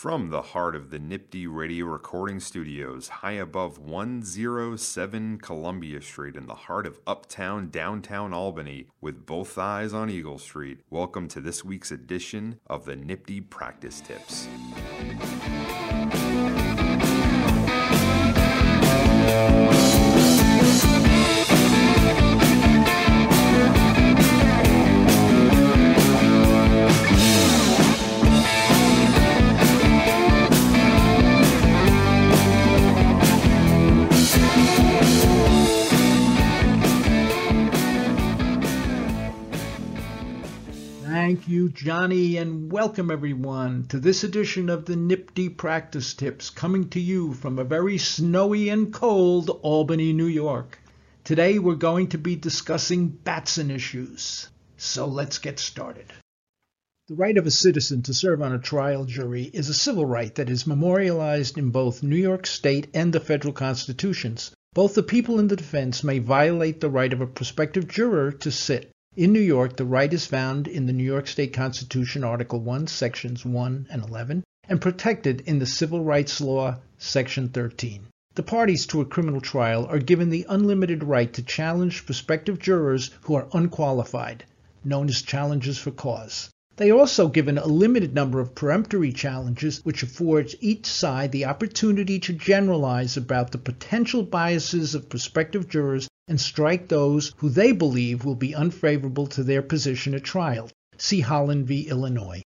From the heart of the NYPTI Radio Recording Studios, high above 107 Columbia Street in the heart of uptown downtown Albany, with both eyes on Eagle Street, welcome to this week's edition of the NYPTI Practice Tips. Johnny, and welcome everyone to this edition of the NYPTI Practice Tips coming to you from a very snowy and cold Albany, New York. Today we're going to be discussing Batson issues. So let's get started. The right of a citizen to serve on a trial jury is a civil right that is memorialized in both New York State and the federal constitutions. Both the people and the defense may violate the right of a prospective juror to sit. In New York, the right is found in the New York State Constitution, Article 1, Sections 1 and 11, and protected in the Civil Rights Law, Section 13. The parties to a criminal trial are given the unlimited right to challenge prospective jurors who are unqualified, known as challenges for cause. They are also given a limited number of peremptory challenges, which affords each side the opportunity to generalize about the potential biases of prospective jurors and strike those who they believe will be unfavorable to their position at trial. See Holland v. Illinois.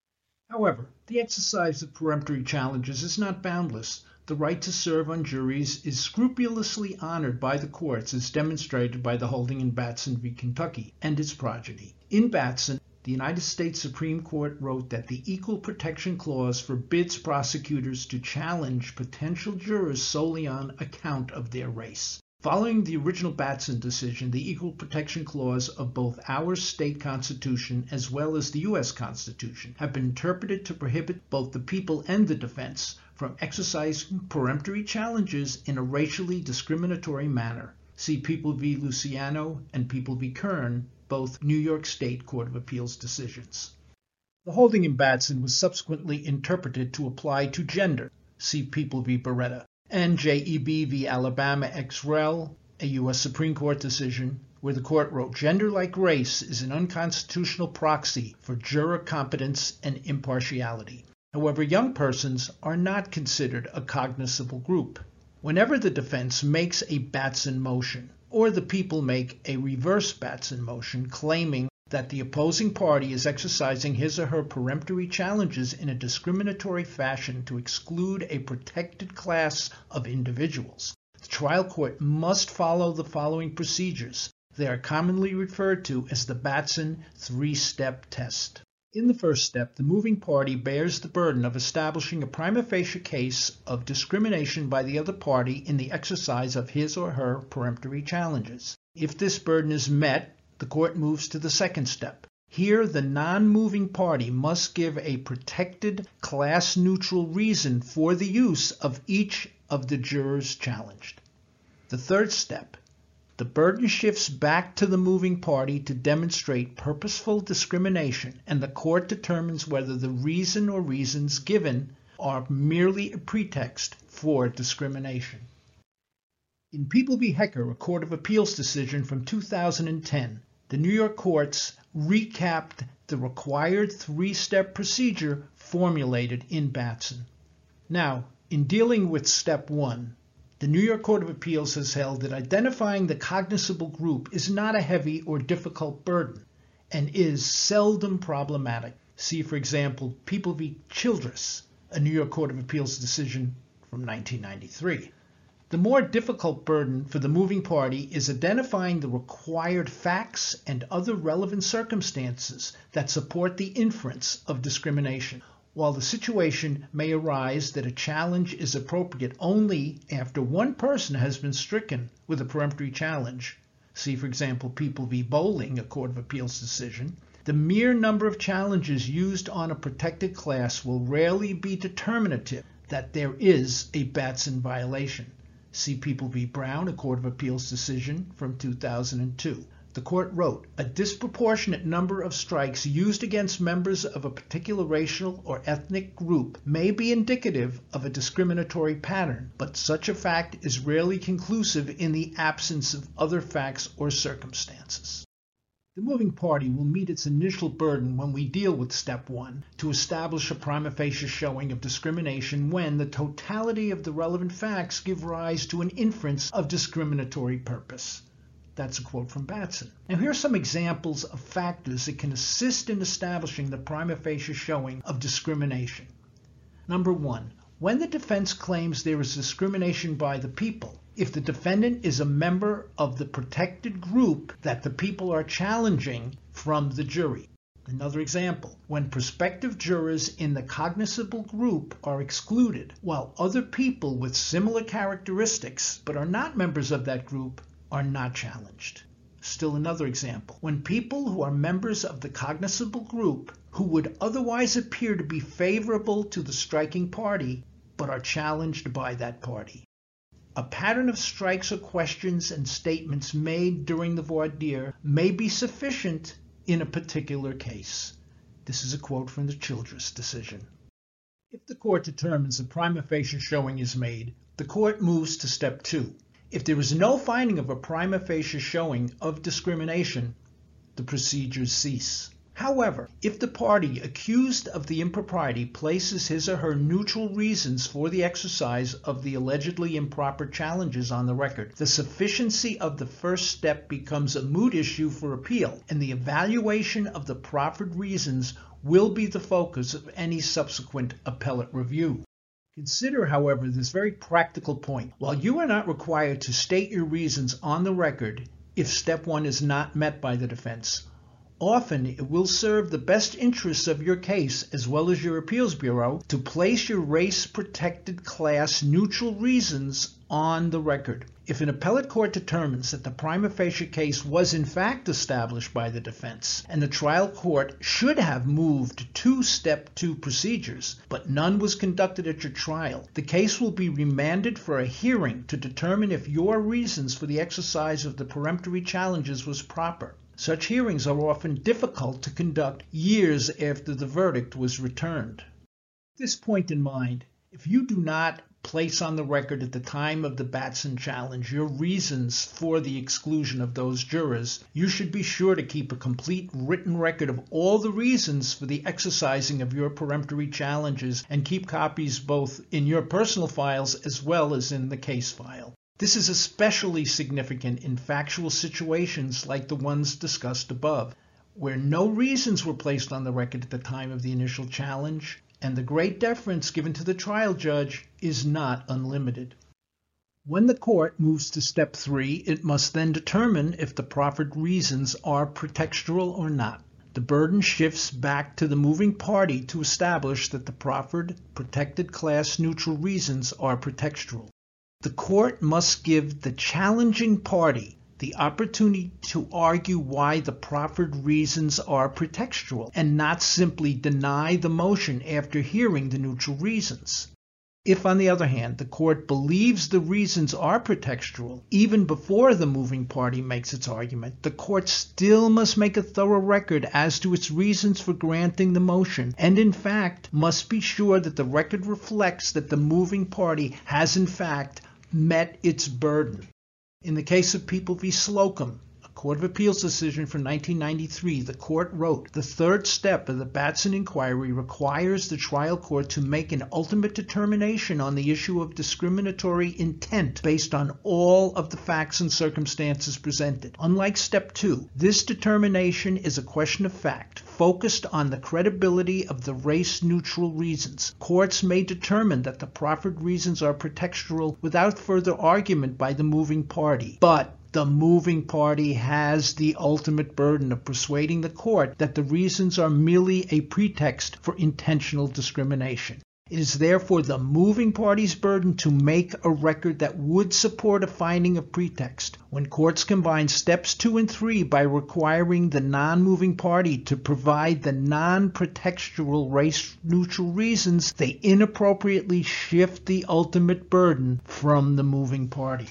However, the exercise of peremptory challenges is not boundless. The right to serve on juries is scrupulously honored by the courts as demonstrated by the holding in Batson v. Kentucky and its progeny. In Batson, the United States Supreme Court wrote that the Equal Protection Clause forbids prosecutors to challenge potential jurors solely on account of their race. Following the original Batson decision, the Equal Protection Clause of both our state constitution as well as the U.S. Constitution have been interpreted to prohibit both the people and the defense from exercising peremptory challenges in a racially discriminatory manner. See People v. Luciano and People v. Kern, both New York State Court of Appeals decisions. The holding in Batson was subsequently interpreted to apply to gender. See People v. Beretta and JEB v. Alabama ex rel, a U.S. Supreme Court decision, where the court wrote gender like race is an unconstitutional proxy for juror competence and impartiality. However, young persons are not considered a cognizable group. Whenever the defense makes a Batson motion, or the people make a reverse Batson motion claiming that the opposing party is exercising his or her peremptory challenges in a discriminatory fashion to exclude a protected class of individuals. The trial court must follow the following procedures. They are commonly referred to as the Batson three step test. In the first step, the moving party bears the burden of establishing a prima facie case of discrimination by the other party in the exercise of his or her peremptory challenges. If this burden is met, the court moves to the second step. Here, the non moving party must give a protected, class neutral reason for the use of each of the jurors challenged. The third step the burden shifts back to the moving party to demonstrate purposeful discrimination, and the court determines whether the reason or reasons given are merely a pretext for discrimination. In People v. Hecker, a Court of Appeals decision from 2010, the New York courts recapped the required three step procedure formulated in Batson. Now, in dealing with step one, the New York Court of Appeals has held that identifying the cognizable group is not a heavy or difficult burden and is seldom problematic. See, for example, People v. Childress, a New York Court of Appeals decision from 1993. The more difficult burden for the moving party is identifying the required facts and other relevant circumstances that support the inference of discrimination. While the situation may arise that a challenge is appropriate only after one person has been stricken with a peremptory challenge, see for example People v. Bolling, a Court of Appeals decision, the mere number of challenges used on a protected class will rarely be determinative that there is a Batson violation. See People v. Brown, a Court of Appeals decision from 2002. The court wrote, a disproportionate number of strikes used against members of a particular racial or ethnic group may be indicative of a discriminatory pattern, but such a fact is rarely conclusive in the absence of other facts or circumstances. The moving party will meet its initial burden when we deal with step one to establish a prima facie showing of discrimination when the totality of the relevant facts give rise to an inference of discriminatory purpose. That's a quote from Batson. Now, here are some examples of factors that can assist in establishing the prima facie showing of discrimination. Number one, when the defense claims there is discrimination by the people, if the defendant is a member of the protected group that the people are challenging from the jury. Another example, when prospective jurors in the cognizable group are excluded, while other people with similar characteristics but are not members of that group are not challenged. Still another example. When people who are members of the cognizable group who would otherwise appear to be favorable to the striking party but are challenged by that party. A pattern of strikes or questions and statements made during the voir dire may be sufficient in a particular case. This is a quote from the Childress decision. If the court determines a prima facie showing is made, the court moves to step two. If there is no finding of a prima facie showing of discrimination, the procedures cease. However, if the party accused of the impropriety places his or her neutral reasons for the exercise of the allegedly improper challenges on the record, the sufficiency of the first step becomes a moot issue for appeal, and the evaluation of the proffered reasons will be the focus of any subsequent appellate review. Consider, however, this very practical point. While you are not required to state your reasons on the record if step one is not met by the defense, often it will serve the best interests of your case as well as your appeals bureau to place your race protected class neutral reasons on the record. If an appellate court determines that the prima facie case was in fact established by the defense, and the trial court should have moved to step two procedures, but none was conducted at your trial, the case will be remanded for a hearing to determine if your reasons for the exercise of the peremptory challenges was proper. Such hearings are often difficult to conduct years after the verdict was returned. This point in mind, if you do not place on the record at the time of the Batson challenge your reasons for the exclusion of those jurors, you should be sure to keep a complete written record of all the reasons for the exercising of your peremptory challenges and keep copies both in your personal files as well as in the case file. This is especially significant in factual situations like the ones discussed above, where no reasons were placed on the record at the time of the initial challenge and the great deference given to the trial judge is not unlimited. When the court moves to step three, it must then determine if the proffered reasons are pretextual or not. The burden shifts back to the moving party to establish that the proffered, protected class neutral reasons are pretextual. The court must give the challenging party the opportunity to argue why the proffered reasons are pretextual and not simply deny the motion after hearing the neutral reasons. If, on the other hand, the court believes the reasons are pretextual, even before the moving party makes its argument, the court still must make a thorough record as to its reasons for granting the motion, and in fact must be sure that the record reflects that the moving party has in fact met its burden. In the case of People v. Smocum, Court of Appeals decision from 1993, the court wrote The third step of the Batson inquiry requires the trial court to make an ultimate determination on the issue of discriminatory intent based on all of the facts and circumstances presented. Unlike step two, this determination is a question of fact focused on the credibility of the race neutral reasons. Courts may determine that the proffered reasons are pretextual without further argument by the moving party. But the moving party has the ultimate burden of persuading the court that the reasons are merely a pretext for intentional discrimination. It is therefore the moving party's burden to make a record that would support a finding of pretext. When courts combine steps two and three by requiring the non moving party to provide the non pretextual race neutral reasons, they inappropriately shift the ultimate burden from the moving party.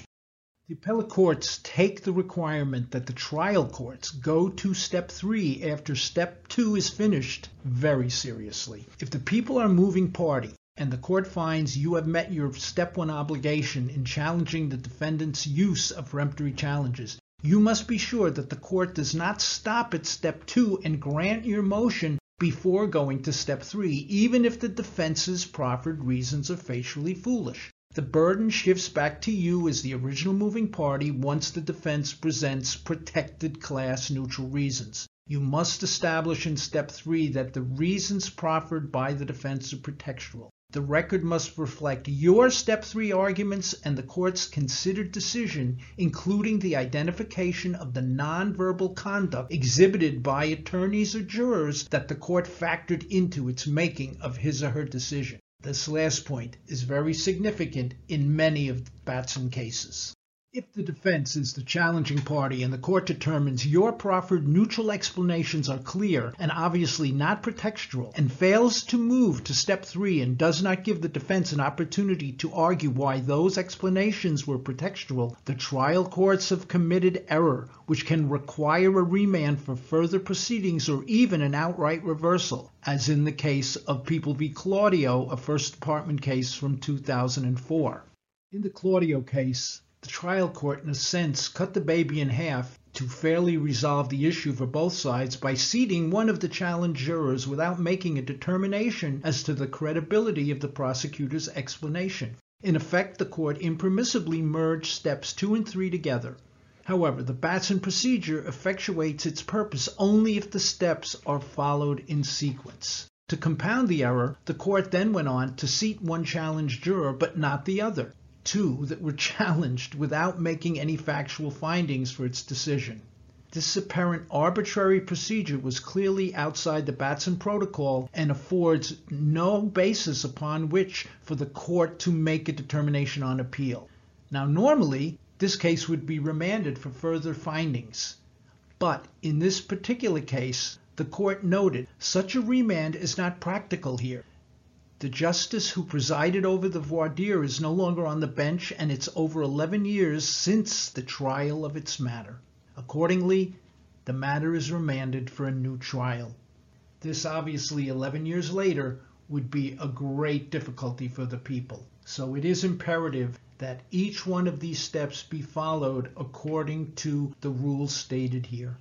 The appellate courts take the requirement that the trial courts go to step three after step two is finished very seriously. If the people are moving party and the court finds you have met your step one obligation in challenging the defendant's use of peremptory challenges, you must be sure that the court does not stop at step two and grant your motion before going to step three, even if the defense's proffered reasons are facially foolish. The burden shifts back to you as the original moving party once the defense presents protected class neutral reasons. You must establish in step three that the reasons proffered by the defense are pretextual. The record must reflect your step three arguments and the court's considered decision, including the identification of the nonverbal conduct exhibited by attorneys or jurors that the court factored into its making of his or her decision. This last point is very significant in many of Batson cases. If the defense is the challenging party and the court determines your proffered neutral explanations are clear and obviously not pretextual, and fails to move to step three and does not give the defense an opportunity to argue why those explanations were pretextual, the trial courts have committed error which can require a remand for further proceedings or even an outright reversal, as in the case of People v. Claudio, a First Department case from 2004. In the Claudio case, the trial court, in a sense, cut the baby in half to fairly resolve the issue for both sides by seating one of the challenged jurors without making a determination as to the credibility of the prosecutor's explanation. In effect, the court impermissibly merged steps two and three together. However, the Batson procedure effectuates its purpose only if the steps are followed in sequence. To compound the error, the court then went on to seat one challenged juror but not the other two that were challenged without making any factual findings for its decision. This apparent arbitrary procedure was clearly outside the Batson protocol and affords no basis upon which for the court to make a determination on appeal. Now, normally, this case would be remanded for further findings. But in this particular case, the court noted such a remand is not practical here. The justice who presided over the voir dire is no longer on the bench, and it's over 11 years since the trial of its matter. Accordingly, the matter is remanded for a new trial. This obviously 11 years later would be a great difficulty for the people. So it is imperative that each one of these steps be followed according to the rules stated here.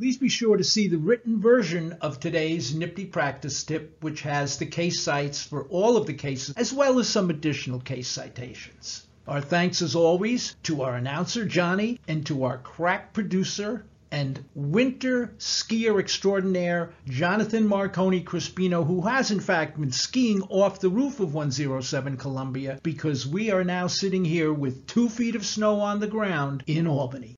Please be sure to see the written version of today's NYPTI practice tip, which has the case cites for all of the cases, as well as some additional case citations. Our thanks, as always, to our announcer, Johnny, and to our crack producer and winter skier extraordinaire, Jonathan Marconi Crispino, who has in fact been skiing off the roof of 107 Columbia because we are now sitting here with two feet of snow on the ground in Albany.